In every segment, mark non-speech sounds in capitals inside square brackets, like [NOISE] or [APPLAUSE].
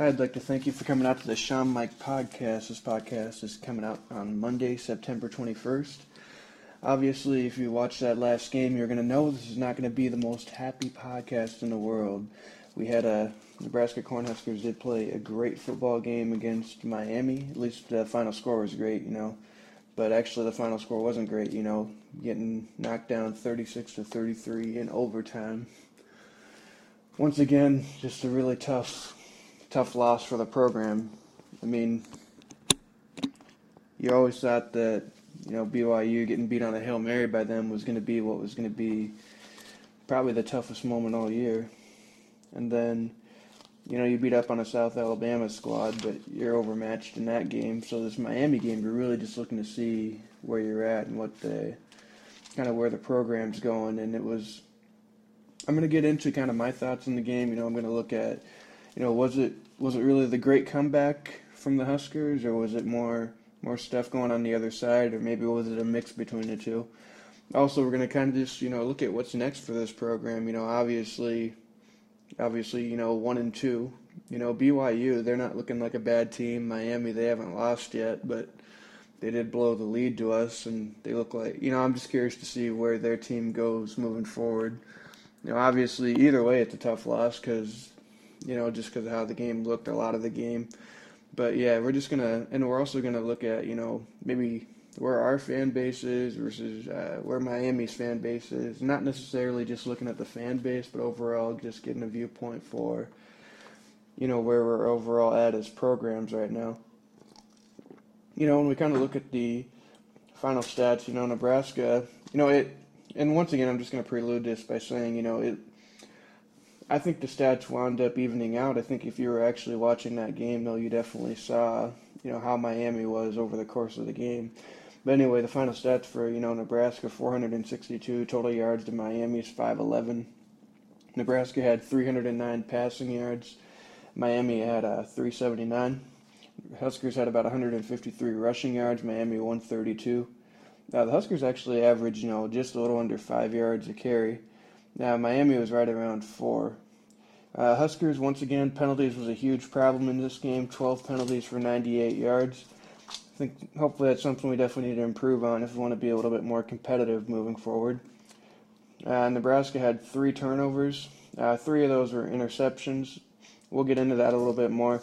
I'd like to thank you for coming out to the Sean Mike podcast. This podcast is coming out on Monday, September 21st. Obviously, if you watched that last game, you're going to know this is not going to be the most happy podcast in the world. We had a Nebraska Cornhuskers did play a great football game against Miami. At least the final score was great, you know. But actually, the final score wasn't great, you know, getting knocked down 36 to 33 in overtime. Once again, just a really tough, tough loss for the program. I mean, you always thought that you know BYU getting beat on a hail mary by them was going to be what was going to be probably the toughest moment all year, and then you know you beat up on a South Alabama squad, but you're overmatched in that game. So this Miami game, you're really just looking to see where you're at and what the kind of where the program's going, and it was. I'm going to get into kind of my thoughts on the game. You know, I'm going to look at, you know, was it was it really the great comeback from the Huskers, or was it more more stuff going on the other side, or maybe was it a mix between the two? Also, we're going to kind of just you know look at what's next for this program. You know, obviously, obviously, you know, one and two. You know, BYU, they're not looking like a bad team. Miami, they haven't lost yet, but they did blow the lead to us, and they look like you know. I'm just curious to see where their team goes moving forward. You know, obviously, either way, it's a tough loss because you know just because of how the game looked, a lot of the game but yeah, we're just gonna, and we're also gonna look at you know maybe where our fan base is versus uh, where Miami's fan base is. Not necessarily just looking at the fan base, but overall just getting a viewpoint for you know where we're overall at as programs right now. You know, when we kind of look at the final stats, you know, Nebraska, you know it, and once again, I'm just going to prelude this by saying, you know, it I think the stats wound up evening out. I think if you were actually watching that game, though, you definitely saw, you know, how Miami was over the course of the game. But anyway, the final stats for you know Nebraska: 462 total yards to Miami's 511. Nebraska had 309 passing yards. Miami had uh, 379. Huskers had about 153 rushing yards. Miami 132. Now the Huskers actually averaged, you know, just a little under five yards a carry. Now, Miami was right around four. Uh, Huskers, once again, penalties was a huge problem in this game 12 penalties for 98 yards. I think hopefully that's something we definitely need to improve on if we want to be a little bit more competitive moving forward. Uh, Nebraska had three turnovers. Uh, three of those were interceptions. We'll get into that a little bit more.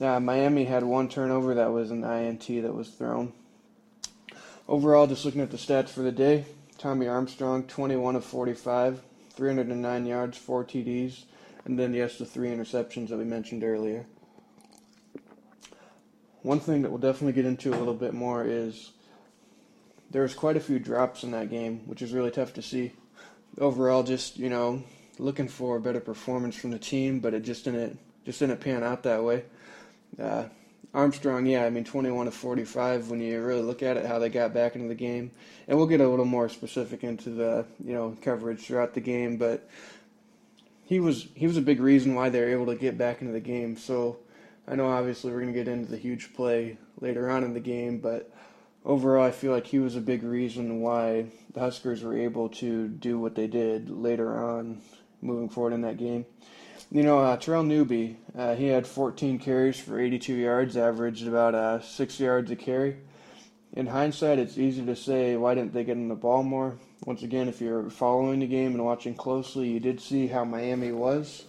Uh, Miami had one turnover that was an INT that was thrown. Overall, just looking at the stats for the day, Tommy Armstrong, 21 of 45, 309 yards, four TDs, and then yes, the three interceptions that we mentioned earlier. One thing that we'll definitely get into a little bit more is there was quite a few drops in that game, which is really tough to see. Overall, just you know, looking for a better performance from the team, but it just didn't just didn't pan out that way. Uh, Armstrong, yeah, I mean, 21 to 45 when you really look at it, how they got back into the game. And we'll get a little more specific into the, you know, coverage throughout the game, but he was he was a big reason why they were able to get back into the game. So I know obviously we're going to get into the huge play later on in the game, but overall I feel like he was a big reason why the Huskers were able to do what they did later on moving forward in that game. You know, uh, Terrell Newby, uh, he had 14 carries for 82 yards, averaged about uh, six yards a carry. In hindsight, it's easy to say, why didn't they get in the ball more? Once again, if you're following the game and watching closely, you did see how Miami was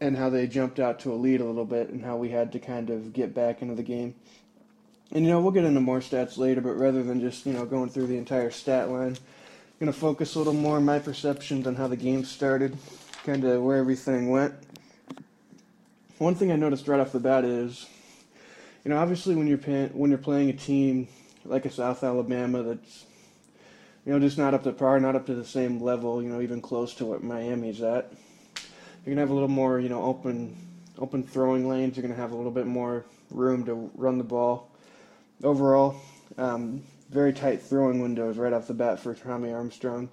and how they jumped out to a lead a little bit and how we had to kind of get back into the game. And, you know, we'll get into more stats later, but rather than just, you know, going through the entire stat line, going to focus a little more on my perceptions on how the game started kind of where everything went. One thing I noticed right off the bat is, you know, obviously when you're pay- when you're playing a team like a South Alabama that's, you know, just not up to par, not up to the same level, you know, even close to what Miami's at. You're gonna have a little more, you know, open open throwing lanes. You're gonna have a little bit more room to run the ball. Overall, um, very tight throwing windows right off the bat for Tommy Armstrong.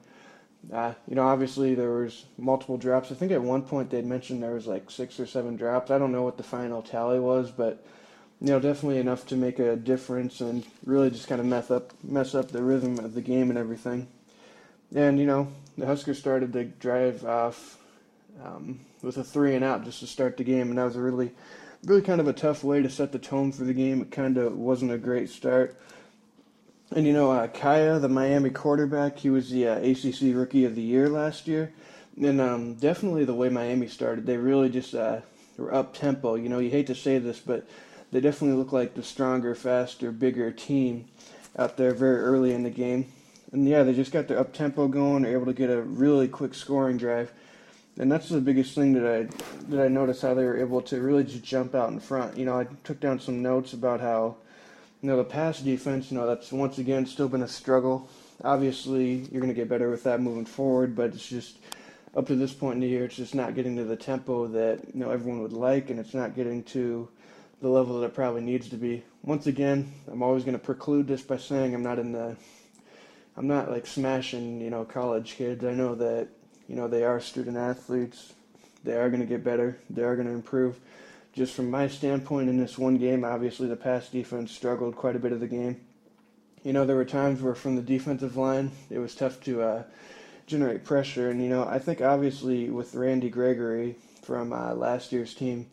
Uh, you know, obviously there was multiple drops. I think at one point they'd mentioned there was like six or seven drops. I don't know what the final tally was, but you know, definitely enough to make a difference and really just kind of mess up mess up the rhythm of the game and everything. And you know, the Huskers started the drive off um, with a three and out just to start the game, and that was a really, really kind of a tough way to set the tone for the game. It kind of wasn't a great start. And you know, uh, Kaaya, the Miami quarterback, he was the uh, ACC Rookie of the Year last year, and um, definitely the way Miami started, they really just uh, were up tempo. You know, you hate to say this, but they definitely look like the stronger, faster, bigger team out there very early in the game. And yeah, they just got their up tempo going. They're able to get a really quick scoring drive, and that's the biggest thing that I that I noticed how they were able to really just jump out in front. You know, I took down some notes about how you know, the pass defense, you know, that's once again still been a struggle. Obviously, you're going to get better with that moving forward, but it's just up to this point in the year, it's just not getting to the tempo that you know everyone would like, and it's not getting to the level that it probably needs to be. Once again, I'm always going to preclude this by saying I'm not in the, I'm not like smashing, you know, college kids. I know that you know they are student athletes. They are going to get better. They are going to improve just from my standpoint in this one game, obviously the pass defense struggled quite a bit of the game. You know, there were times where from the defensive line, it was tough to uh, generate pressure. And, you know, I think obviously with Randy Gregory from uh, last year's team,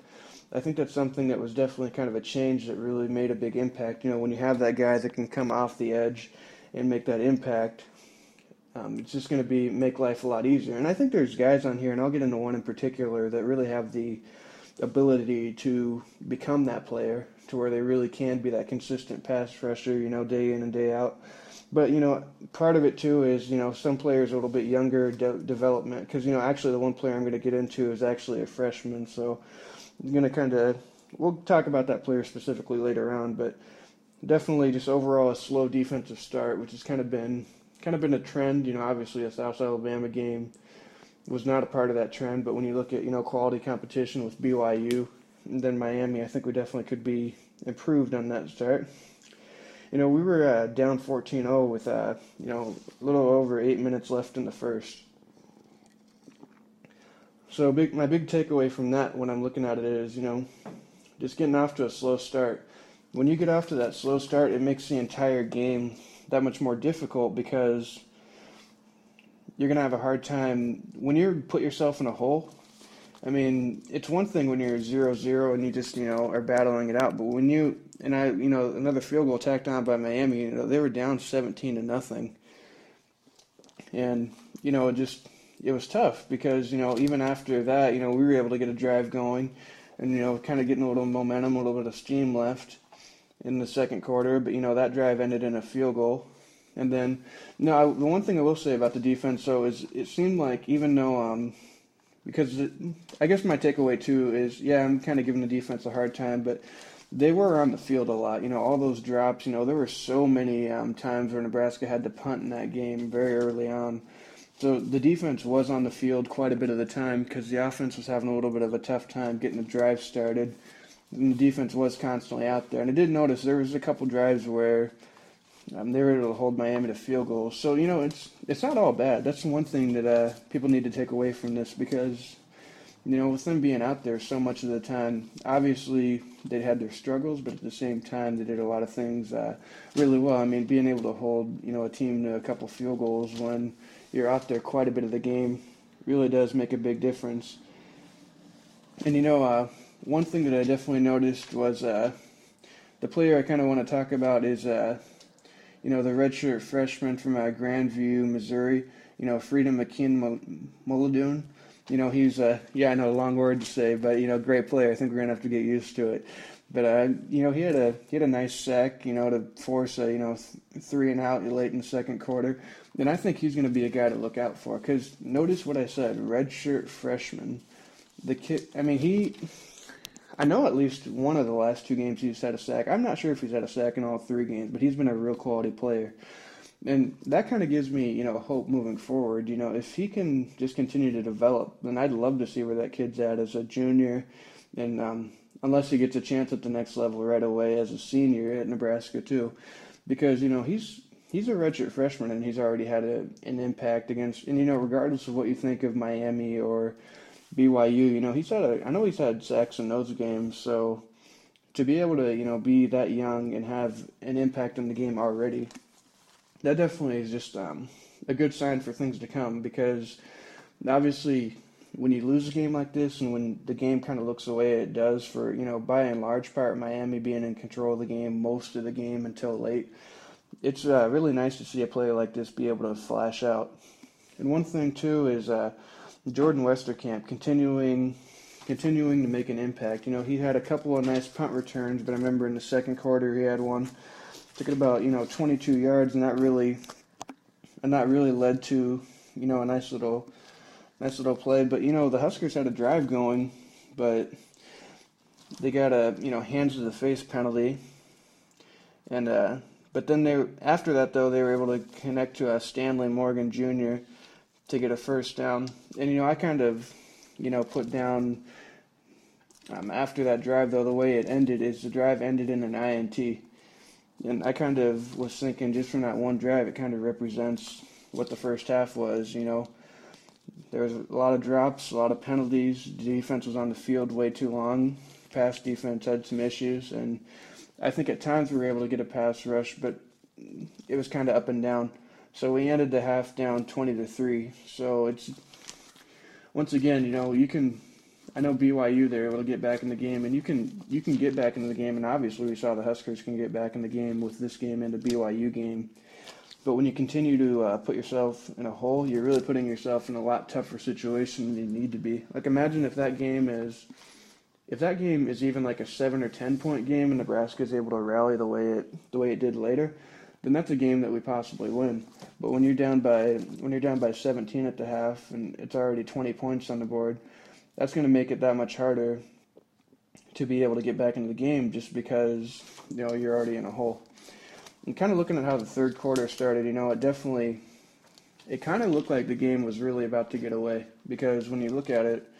I think that's something that was definitely kind of a change that really made a big impact. You know, when you have that guy that can come off the edge and make that impact, um, it's just going to be make life a lot easier. And I think there's guys on here, and I'll get into one in particular that really have the ability to become that player to where they really can be that consistent pass rusher, you know, day in and day out. But you know, part of it too is you know some players a little bit younger de- development because you know actually the one player I'm going to get into is actually a freshman, so I'm going to kind of we'll talk about that player specifically later on, but definitely just overall a slow defensive start, which has kind of been kind of been a trend. You know, obviously a South Alabama game was not a part of that trend. But when you look at you know quality competition with BYU and then Miami, I think we definitely could be improved on that start. You know, we were uh, down 14-0 with uh, you know a little over eight minutes left in the first. So big, my big takeaway from that when I'm looking at it is you know just getting off to a slow start. When you get off to that slow start, it makes the entire game that much more difficult because you're going to have a hard time when you put yourself in a hole. I mean, it's one thing when you're zero zero and you just you know are battling it out, but when you and I you know another field goal tacked on by Miami, you know they were down 17 to nothing, and you know it just it was tough because you know even after that you know we were able to get a drive going, and you know kind of getting a little momentum, a little bit of steam left in the second quarter, but you know that drive ended in a field goal and then, no, the one thing I will say about the defense, though, is it seemed like even though, um, because it, I guess my takeaway too is, yeah, I'm kind of giving the defense a hard time, but they were on the field a lot. You know, all those drops. You know, there were so many um, times where Nebraska had to punt in that game very early on. So the defense was on the field quite a bit of the time because the offense was having a little bit of a tough time getting the drive started. And the defense was constantly out there. And I did notice there was a couple drives where um, they were able to hold Miami to field goals. So you know, it's it's not all bad. That's one thing that uh, people need to take away from this because you know, with them being out there so much of the time, obviously they had their struggles, but at the same time they did a lot of things uh, really well. I mean, being able to hold you know a team to a couple field goals when you're out there quite a bit of the game really does make a big difference. And you know, uh, one thing that I definitely noticed was uh, the player I kind of want to talk about is uh, you know, the redshirt freshman from uh, Grandview, Missouri, you know, Freedom McKean Mullidoon. You know, he's, a, yeah, I know, a long word to say, but, you know, great player. I think we're going to have to get used to it. But, uh, you know, he had a he had a nice sack, you know, to force a, you know, th- three and out late in the second quarter. And I think he's going to be a guy to look out for because notice what I said, redshirt freshman. The kid, I mean, he I know at least one of the last two games he's had a sack. I'm not sure if he's had a sack in all three games, but he's been a real quality player. And that kind of gives me, you know, hope moving forward. You know, if he can just continue to develop, then I'd love to see where that kid's at as a junior. And um, unless he gets a chance at the next level right away as a senior at Nebraska too, because you know he's he's a redshirt freshman and he's already had a, an impact against. And you know, regardless of what you think of Miami or BYU, you know, he's had a, I know he's had sacks in those games, so to be able to, you know, be that young and have an impact in the game already, that definitely is just um, a good sign for things to come because obviously when you lose a game like this and when the game kind of looks the way it does for, you know, by and large part, Miami being in control of the game most of the game until late, it's uh, really nice to see a player like this be able to flash out. And one thing, too, is uh, Jordan Westerkamp continuing continuing to make an impact. You know, he had a couple of nice punt returns, but I remember in the second quarter he had one took it about you know 22 yards, and that really and that really led to you know a nice little nice little play. But you know the Huskers had a drive going, but they got a you know hands to the face penalty, and uh, but then they after that though they were able to connect to uh, Stanley Morgan Jr. to get a first down, and you know I kind of you know put down. Um, after that drive, though, the way it ended is the drive ended in an INT. And I kind of was thinking just from that one drive, it kind of represents what the first half was, you know there was a lot of drops, a lot of penalties. The defense was on the field way too long. Pass defense had some issues, and I think at times we were able to get a pass rush, but it was kind of up and down. So we ended the half down 20 to three. So it's once again, you know, you can. I know BYU they're able to get back in the game, and you can you can get back into the game, and obviously we saw the Huskers can get back in the game with this game and the BYU game. But when you continue to uh, put yourself in a hole, you're really putting yourself in a lot tougher situation than you need to be. Like imagine if that game is, if that game is even like a seven or ten point game, and Nebraska is able to rally the way it the way it did later, then that's a game that we possibly win. But when you're down by when you're down by 17 at the half and it's already 20 points on the board, that's going to make it that much harder to be able to get back into the game just because you know you're already in a hole and kind of looking at how the third quarter started, you know, it definitely, it kind of looked like the game was really about to get away because when you look at it,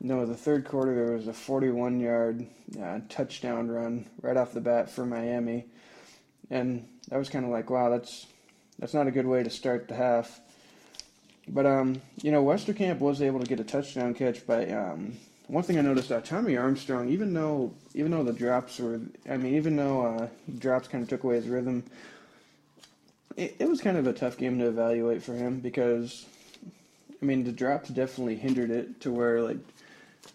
you know, the third quarter there was a 41-yard uh, touchdown run right off the bat for Miami, and that was kind of like, wow, that's that's not a good way to start the half. But um, you know, Westerkamp was able to get a touchdown catch by um, one thing I noticed, uh, Tommy Armstrong, even though even though the drops were, I mean, even though uh, drops kind of took away his rhythm, it, it was kind of a tough game to evaluate for him because, I mean, the drops definitely hindered it to where like,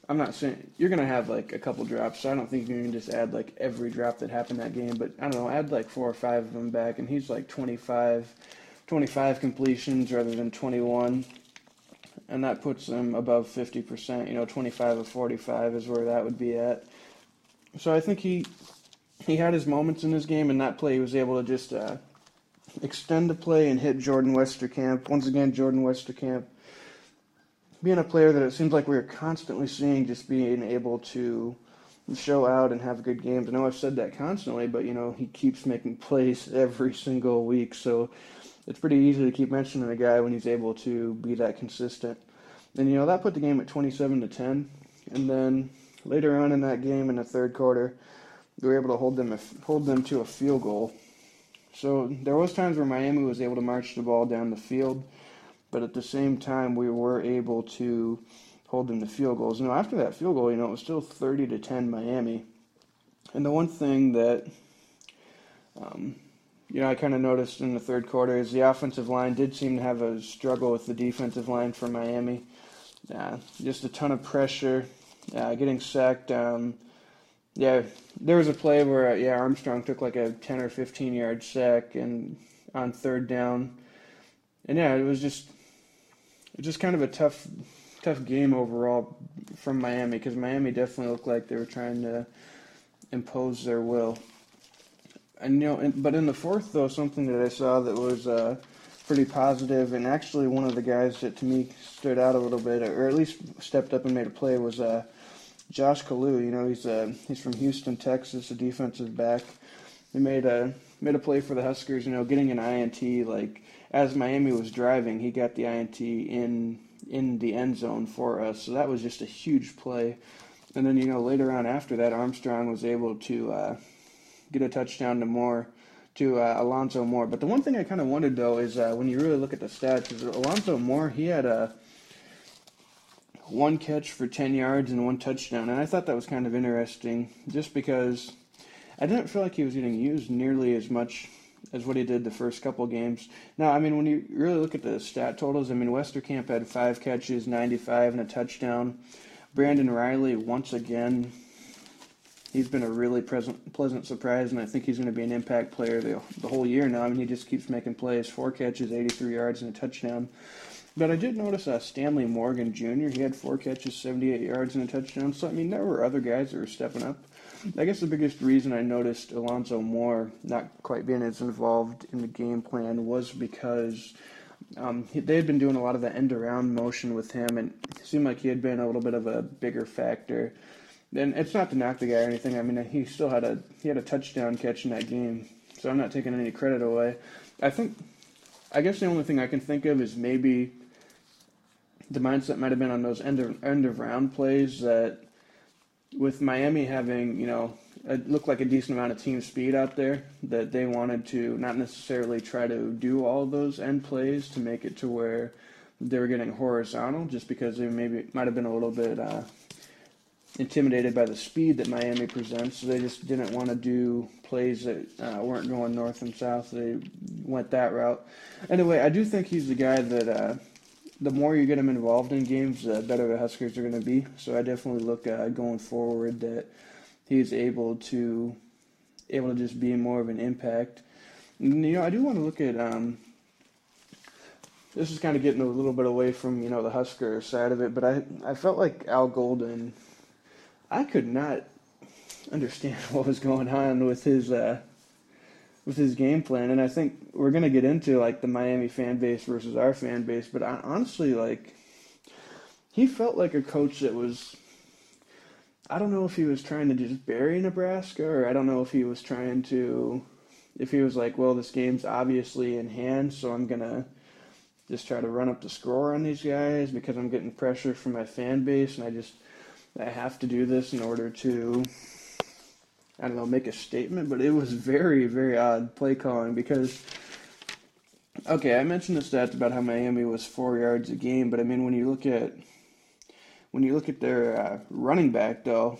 I'm not saying you're gonna have like a couple drops, so I don't think you can just add like every drop that happened that game, but I don't know, add like four or five of them back, and he's like 25, 25 completions rather than 21 and that puts them above 50%. You know, 25 of 45 is where that would be at. So I think he he had his moments in his game, and that play he was able to just uh, extend the play and hit Jordan Westerkamp. Once again, Jordan Westerkamp being a player that it seems like we are constantly seeing, just being able to show out and have good games. I know I've said that constantly, but you know he keeps making plays [LAUGHS] every single week, so it's pretty easy to keep mentioning a guy when he's able to be that consistent. And you know that put the game at 27 to 10. And then later on in that game, in the third quarter, we were able to hold them hold them to a field goal. So there was times where Miami was able to march the ball down the field, but at the same time we were able to hold them to field goals. You know, after that field goal, you know, it was still 30 to 10 Miami. And the one thing that um, you know, I kind of noticed in the third quarter is the offensive line did seem to have a struggle with the defensive line for Miami. Uh, just a ton of pressure, uh, getting sacked. Um, yeah, there was a play where uh, yeah Armstrong took like a 10 or 15 yard sack and on third down, and yeah, it was just just kind of a tough tough game overall from Miami because Miami definitely looked like they were trying to impose their will and you know, but in the fourth though, something that I saw that was uh, pretty positive, and actually one of the guys that to me stood out a little bit, or at least stepped up and made a play, was uh, Josh Kalu. You know, he's uh, he's from Houston, Texas, a defensive back. He made a made a play for the Huskers. You know, getting an INT like as Miami was driving, he got the INT in in the end zone for us. So that was just a huge play. And then you know later on after that, Armstrong was able to uh, get a touchdown to Moore, to uh, Alonzo Moore. But the one thing I kind of wondered though is uh, when you really look at the stats, is Alonzo Moore he had a one catch for 10 yards and one touchdown, and I thought that was kind of interesting, just because I didn't feel like he was getting used nearly as much as what he did the first couple games. Now, I mean, when you really look at the stat totals, I mean, Westerkamp had five catches, 95, and a touchdown. Brandon Reilly, once again, he's been a really present, pleasant surprise, and I think he's going to be an impact player the, the whole year now. I mean, he just keeps making plays. Four catches, 83 yards, and a touchdown. But I did notice uh, Stanley Morgan Jr., he had four catches, 78 yards, and a touchdown. So, I mean, there were other guys that were stepping up. I guess the biggest reason I noticed Alonzo Moore not quite being as involved in the game plan was because um, they had been doing a lot of the end around motion with him, and it seemed like he had been a little bit of a bigger factor. And it's not to knock the guy or anything. I mean, he still had a he had a touchdown catch in that game, so I'm not taking any credit away. I think, I guess the only thing I can think of is maybe the mindset might have been on those end of end of round plays that with Miami having, you know, it looked like a decent amount of team speed out there, that they wanted to not necessarily try to do all those end plays to make it to where they were getting horizontal, just because they maybe might have been a little bit uh, intimidated by the speed that Miami presents. So they just didn't want to do plays that uh, weren't going north and south. They went that route. Anyway, I do think he's the guy that. Uh, the more you get them involved in games, the better the Huskers are going to be. So I definitely look at going forward that he's able to able to just be more of an impact. And, you know, I do want to look at. Um, this is kind of getting a little bit away from you know the Husker side of it, but I I felt like Al Golden. I could not understand [LAUGHS] what was going on with his uh, with his game plan. And I think we're gonna get into like the Miami fan base versus our fan base. But I, honestly, like he felt like a coach that was. I don't know if he was trying to just bury Nebraska, or I don't know if he was trying to, if he was like, well, this game's obviously in hand, so I'm gonna just try to run up the score on these guys because I'm getting pressure from my fan base, and I just I have to do this in order to I don't know, make a statement, but it was very, very odd play calling because, okay, I mentioned the stats about how Miami was four yards a game, but I mean, when you look at when you look at their uh, running back though,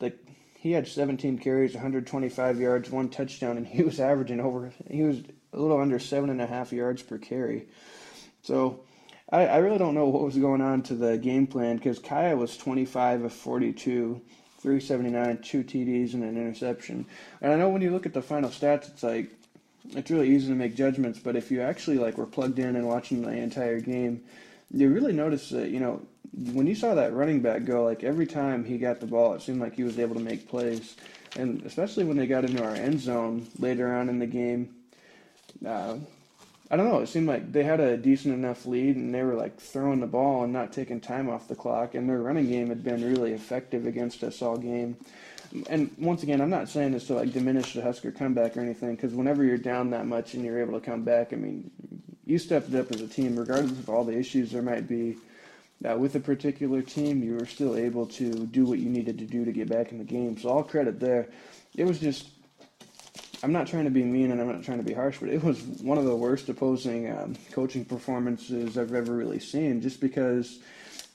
like he had 17 carries, 125 yards, one touchdown, and he was averaging over he was a little under seven and a half yards per carry. So I, I really don't know what was going on to the game plan because Kaaya was 25 of 42 379, two TDs, and an interception. And I know when you look at the final stats, it's like it's really easy to make judgments, but if you actually like were plugged in and watching the entire game, you really notice that you know when you saw that running back go, like every time he got the ball, it seemed like he was able to make plays, and especially when they got into our end zone later on in the game. Uh, I don't know. It seemed like they had a decent enough lead, and they were like throwing the ball and not taking time off the clock. And their running game had been really effective against us all game. And once again, I'm not saying this to like diminish the Husker comeback or anything, because whenever you're down that much and you're able to come back, I mean, you stepped up as a team, regardless of all the issues there might be. Uh, with a particular team, you were still able to do what you needed to do to get back in the game. So all credit there. It was just I'm not trying to be mean and I'm not trying to be harsh, but it was one of the worst opposing um, coaching performances I've ever really seen. Just because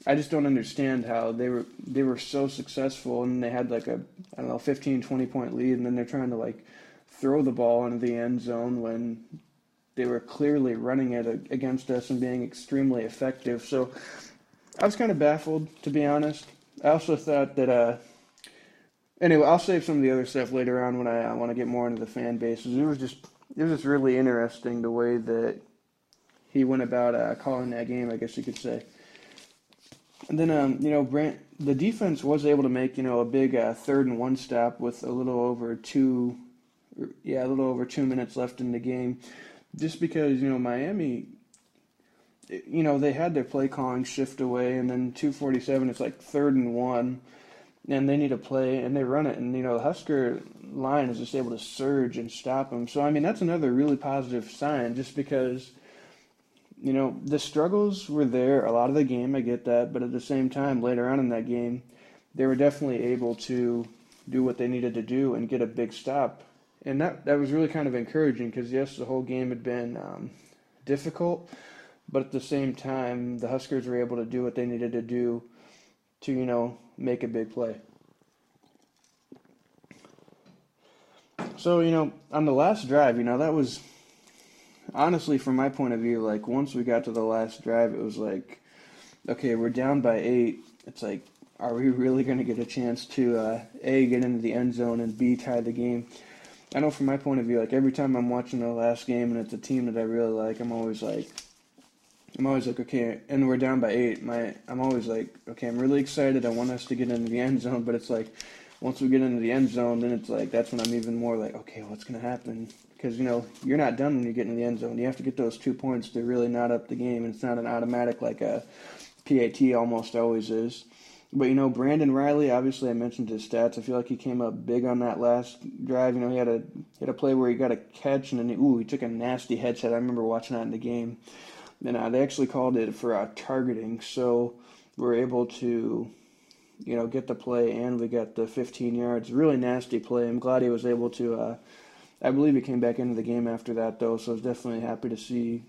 I just don't understand how they were they were so successful and they had like a I don't know 15 20 point lead and then they're trying to like throw the ball into the end zone when they were clearly running it against us and being extremely effective. So I was kind of baffled to be honest. I also thought that uh, Anyway, I'll save some of the other stuff later on when I, I want to get more into the fan bases. It was just it was just really interesting the way that he went about uh, calling that game. I guess you could say. And then um, you know the defense was able to make you know a big uh, third and one stop with a little over two, yeah, a little over two minutes left in the game, just because you know Miami you know, they had their play calling shift away, and then 247, it's like third and one and they need to play and they run it and you know the Husker line is just able to surge and stop them. So I mean that's another really positive sign just because you know the struggles were there a lot of the game I get that but at the same time later on in that game they were definitely able to do what they needed to do and get a big stop. And that that was really kind of encouraging because yes the whole game had been um, difficult but at the same time the Huskers were able to do what they needed to do to you know make a big play. So, you know, on the last drive, you know, that was honestly, from my point of view, like once we got to the last drive, it was like, okay, we're down by eight. It's like, are we really going to get a chance to uh, a get into the end zone and b tie the game? I know from my point of view, like every time I'm watching the last game and it's a team that I really like, I'm always like, I'm always like, okay, and we're down by eight. My, I'm always like, okay, I'm really excited. I want us to get into the end zone, but it's like, once we get into the end zone, then it's like that's when I'm even more like, okay, what's to happen? Because you know you're not done when you get in the end zone. You have to get those two points to really not up the game, and it's not an automatic like a PAT almost always is. But you know, Brandon Reilly, obviously I mentioned his stats. I feel like he came up big on that last drive. You know, he had a he had a play where he got a catch and then he, ooh, he took a nasty headshot. I remember watching that in the game. And they actually called it for uh, targeting, so we're able to you know, get the play and we got the 15 yards. Really nasty play. I'm glad he was able to. Uh, I believe he came back into the game after that though, so I was definitely happy to see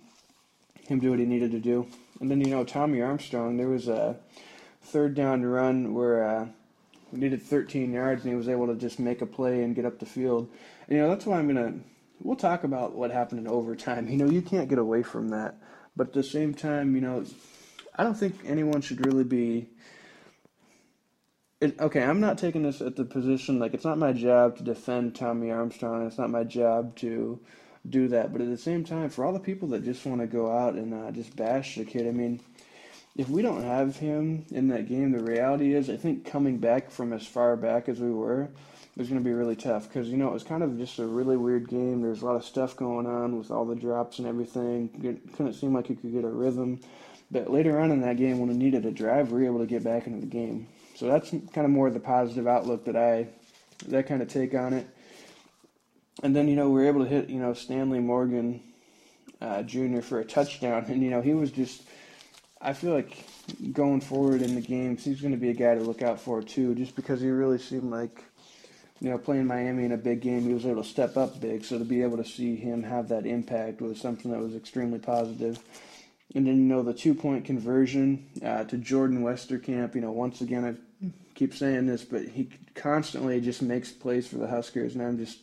him do what he needed to do. And then you know Tommy Armstrong, there was a third down run where uh, we needed 13 yards and he was able to just make a play and get up the field. And, you know that's why I'm gonna. We'll talk about what happened in overtime. [LAUGHS] You know you can't get away from that, but at the same time, you know, I don't think anyone should really be it, okay, I'm not taking this at the position like it's not my job to defend Tommy Armstrong. It's not my job to do that. But at the same time, for all the people that just want to go out and uh, just bash the kid, I mean, if we don't have him in that game, the reality is, I think coming back from as far back as we were is going to be really tough because you know it was kind of just a really weird game. There's a lot of stuff going on with all the drops and everything. It couldn't seem like you could get a rhythm. But later on in that game, when we needed a drive, we were able to get back into the game. So that's kind of more the positive outlook that I that kind of take on it. And then you know we were able to hit you know Stanley Morgan uh, Jr. for a touchdown, and you know he was just. I feel like going forward in the games, he's going to be a guy to look out for too, just because he really seemed like, you know, playing Miami in a big game, he was able to step up big. So to be able to see him have that impact was something that was extremely positive. And then, you know, the two point conversion uh, to Jordan Westerkamp, you know, once again, I keep saying this, but he constantly just makes plays for the Huskers. And I'm just,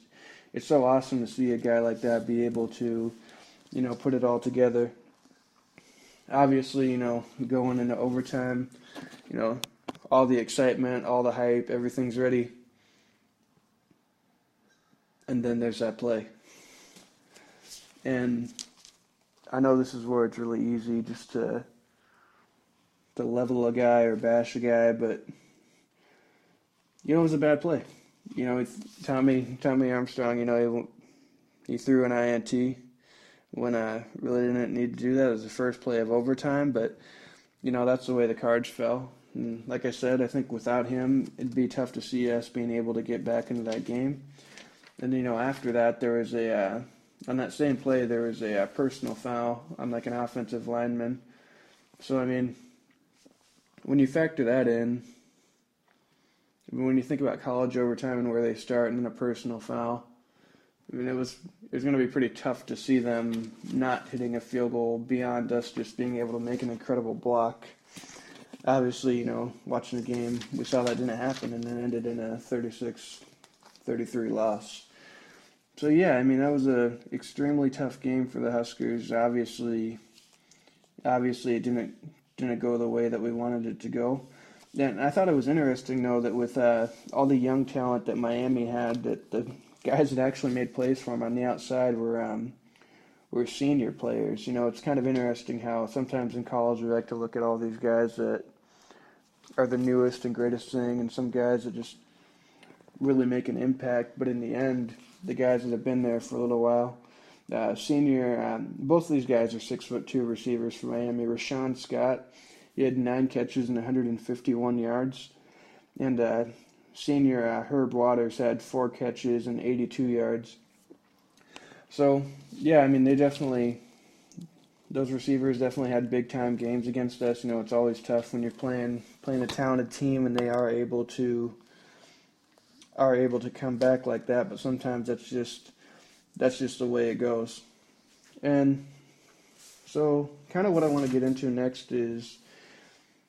it's so awesome to see a guy like that be able to, you know, put it all together. Obviously, you know, going into overtime, you know, all the excitement, all the hype, everything's ready. And then there's that play. And I know this is where it's really easy just to to level a guy or bash a guy, but you know it was a bad play. You know, Tommy Tommy Armstrong. You know he he threw an INT when I really didn't need to do that. It was the first play of overtime, but you know that's the way the cards fell. And like I said, I think without him, it'd be tough to see us being able to get back into that game. And you know, after that, there was a uh, on that same play, there was a, a uh, personal foul on like an offensive lineman. So I mean, when you factor that in, when you think about college overtime and where they start, and then a personal foul, I mean it was it was going to be pretty tough to see them not hitting a field goal beyond us just being able to make an incredible block. Obviously, you know, watching the game, we saw that didn't happen, and then ended in a 36-33 loss so yeah, I mean that was a extremely tough game for the Huskers. Obviously, obviously it didn't didn't go the way that we wanted it to go. And I thought it was interesting though that with uh, all the young talent that Miami had, that the guys that actually made plays for them on the outside were um, were senior players. You know, it's kind of interesting how sometimes in college we like to look at all these guys that are the newest and greatest thing, and some guys that just really make an impact. But in the end, the guys that have been there for a little while. Uh, senior, um, both of these guys are six foot two receivers for Miami. Rashawn Scott, he had nine catches and 151 yards, and uh, senior uh, Herb Waters had four catches and 82 yards. So yeah, I mean they definitely, those receivers definitely had big time games against us. You know it's always tough when you're playing playing a talented team and they are able to are able to come back like that, but sometimes that's just that's just the way it goes. And so kind of what I want to get into next is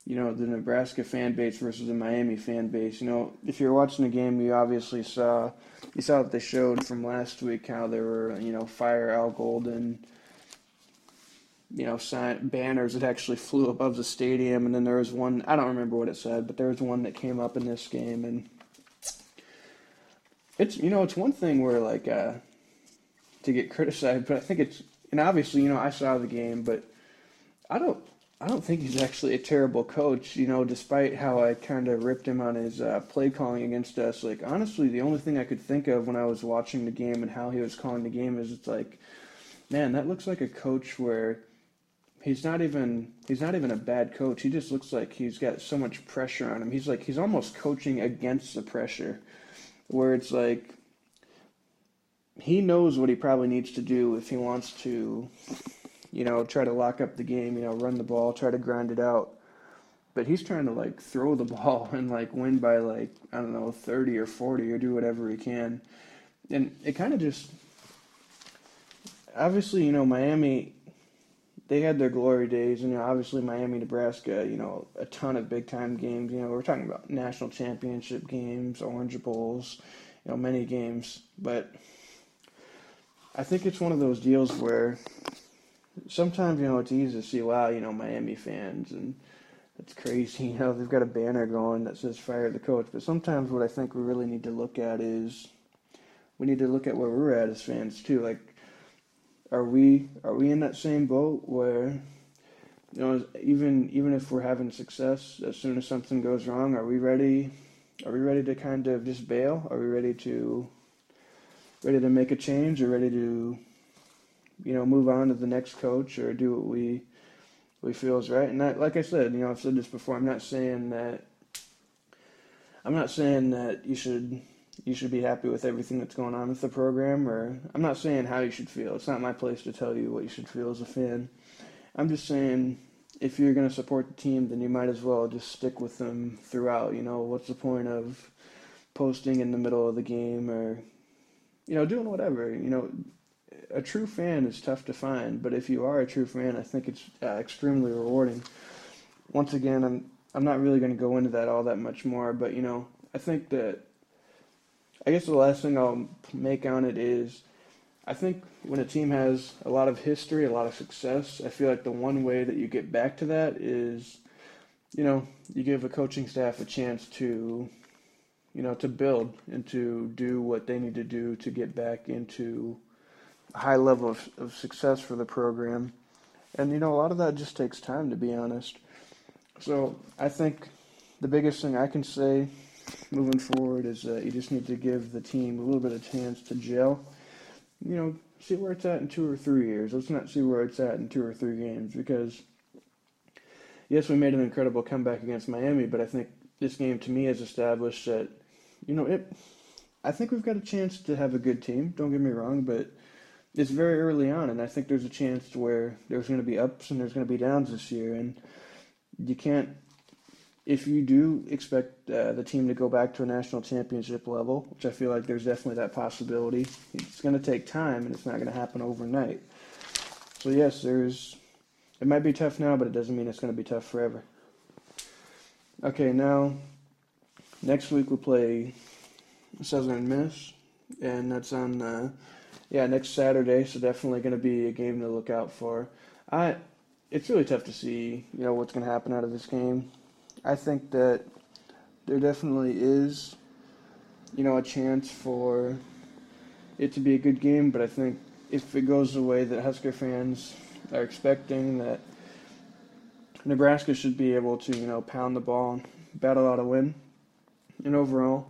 you know, the Nebraska fan base versus the Miami fan base. You know, if you're watching the game, you obviously saw you saw that they showed from last week how there were you know fire Al Golden, you know, sign, banners that actually flew above the stadium, and then there was one I don't remember what it said, but there was one that came up in this game, and it's you know it's one thing where like uh, to get criticized, but I think it's and obviously you know I saw the game, but I don't I don't think he's actually a terrible coach. You know, despite how I kind of ripped him on his uh, play calling against us. Like honestly, the only thing I could think of when I was watching the game and how he was calling the game is it's like, man, that looks like a coach where he's not even he's not even a bad coach. He just looks like he's got so much pressure on him. He's like he's almost coaching against the pressure, where it's like he knows what he probably needs to do if he wants to you know, try to lock up the game, you know, run the ball, try to grind it out. But he's trying to like throw the [LAUGHS] ball and like win by like I don't know 30 or 40 or do whatever he can. And it kind of just obviously, you know, Miami they had their glory days and you know, obviously Miami, Nebraska, you know, a ton of big time games, you know, we're talking about national championship games, Orange Bowls, you know, many games, but I think it's one of those deals where sometimes you know it's easy to see wow you know Miami fans and it's crazy [LAUGHS] you know they've got a banner going that says fire the coach. But sometimes what I think we really need to look at is we need to look at where we're at as fans too. Like are we are we in that same boat where you know even even if we're having success as soon as something goes wrong are we ready are we ready to kind of just bail are we ready to ready to make a change or ready to you know, move on to the next coach or do what we we feel is right. And I, like I said, you know, I've said this before. I'm not saying that I'm not saying that you should you should be happy with everything that's going on with the program, or I'm not saying how you should feel. It's not my place to tell you what you should feel as a fan. I'm just saying if you're going to support the team, then you might as well just stick with them throughout. You know, what's the point of posting in the middle of the game or you know doing whatever? You know, a true fan is tough to find, but if you are a true fan, I think it's uh, extremely rewarding. Once again, I'm I'm not really going to go into that all that much more, but you know, I think that I guess the last thing I'll make on it is I think when a team has a lot of history, a lot of success, I feel like the one way that you get back to that is you know, you give a coaching staff a chance to you know, to build and to do what they need to do to get back into a high level of, of success for the program. And, you know, a lot of that just takes time, to be honest. So I think the biggest thing I can say moving forward is that you just need to give the team a little bit of chance to gel. You know, see where it's at in two or three years. Let's not see where it's at in two or three games because, yes, we made an incredible comeback against Miami, but I think this game to me has established that, you know, it. I think we've got a chance to have a good team. Don't get me wrong, but it's very early on, and I think there's a chance where there's going to be ups and there's going to be downs this year, and you can't. If you do expect uh, the team to go back to a national championship level, which I feel like there's definitely that possibility, it's going to take time and it's not going to happen overnight. So yes, there's. It might be tough now, but it doesn't mean it's going to be tough forever. Okay, now next week we'll play Southern Miss, and that's on. Uh, yeah, next Saturday, so definitely going to be a game to look out for. I, it's really tough to see, you know, what's going to happen out of this game. I think that there definitely is, you know, a chance for it to be a good game, but I think if it goes the way that Husker fans are expecting, that Nebraska should be able to, you know, pound the ball and battle out a win. And overall,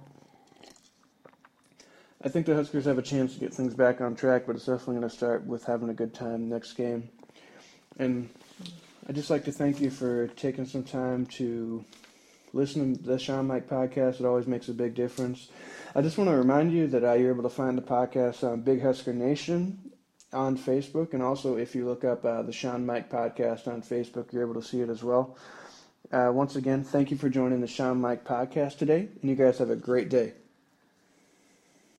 I think the Huskers have a chance to get things back on track, but it's definitely going to start with having a good time next game. And I'd just like to thank you for taking some time to listen to the Sean Mike podcast. It always makes a big difference. I just want to remind you that uh, you're able to find the podcast on Big Husker Nation on Facebook, and also if you look up uh, the Sean Mike podcast on Facebook, you're able to see it as well. Uh, once again, thank you for joining the Sean Mike podcast today, and you guys have a great day.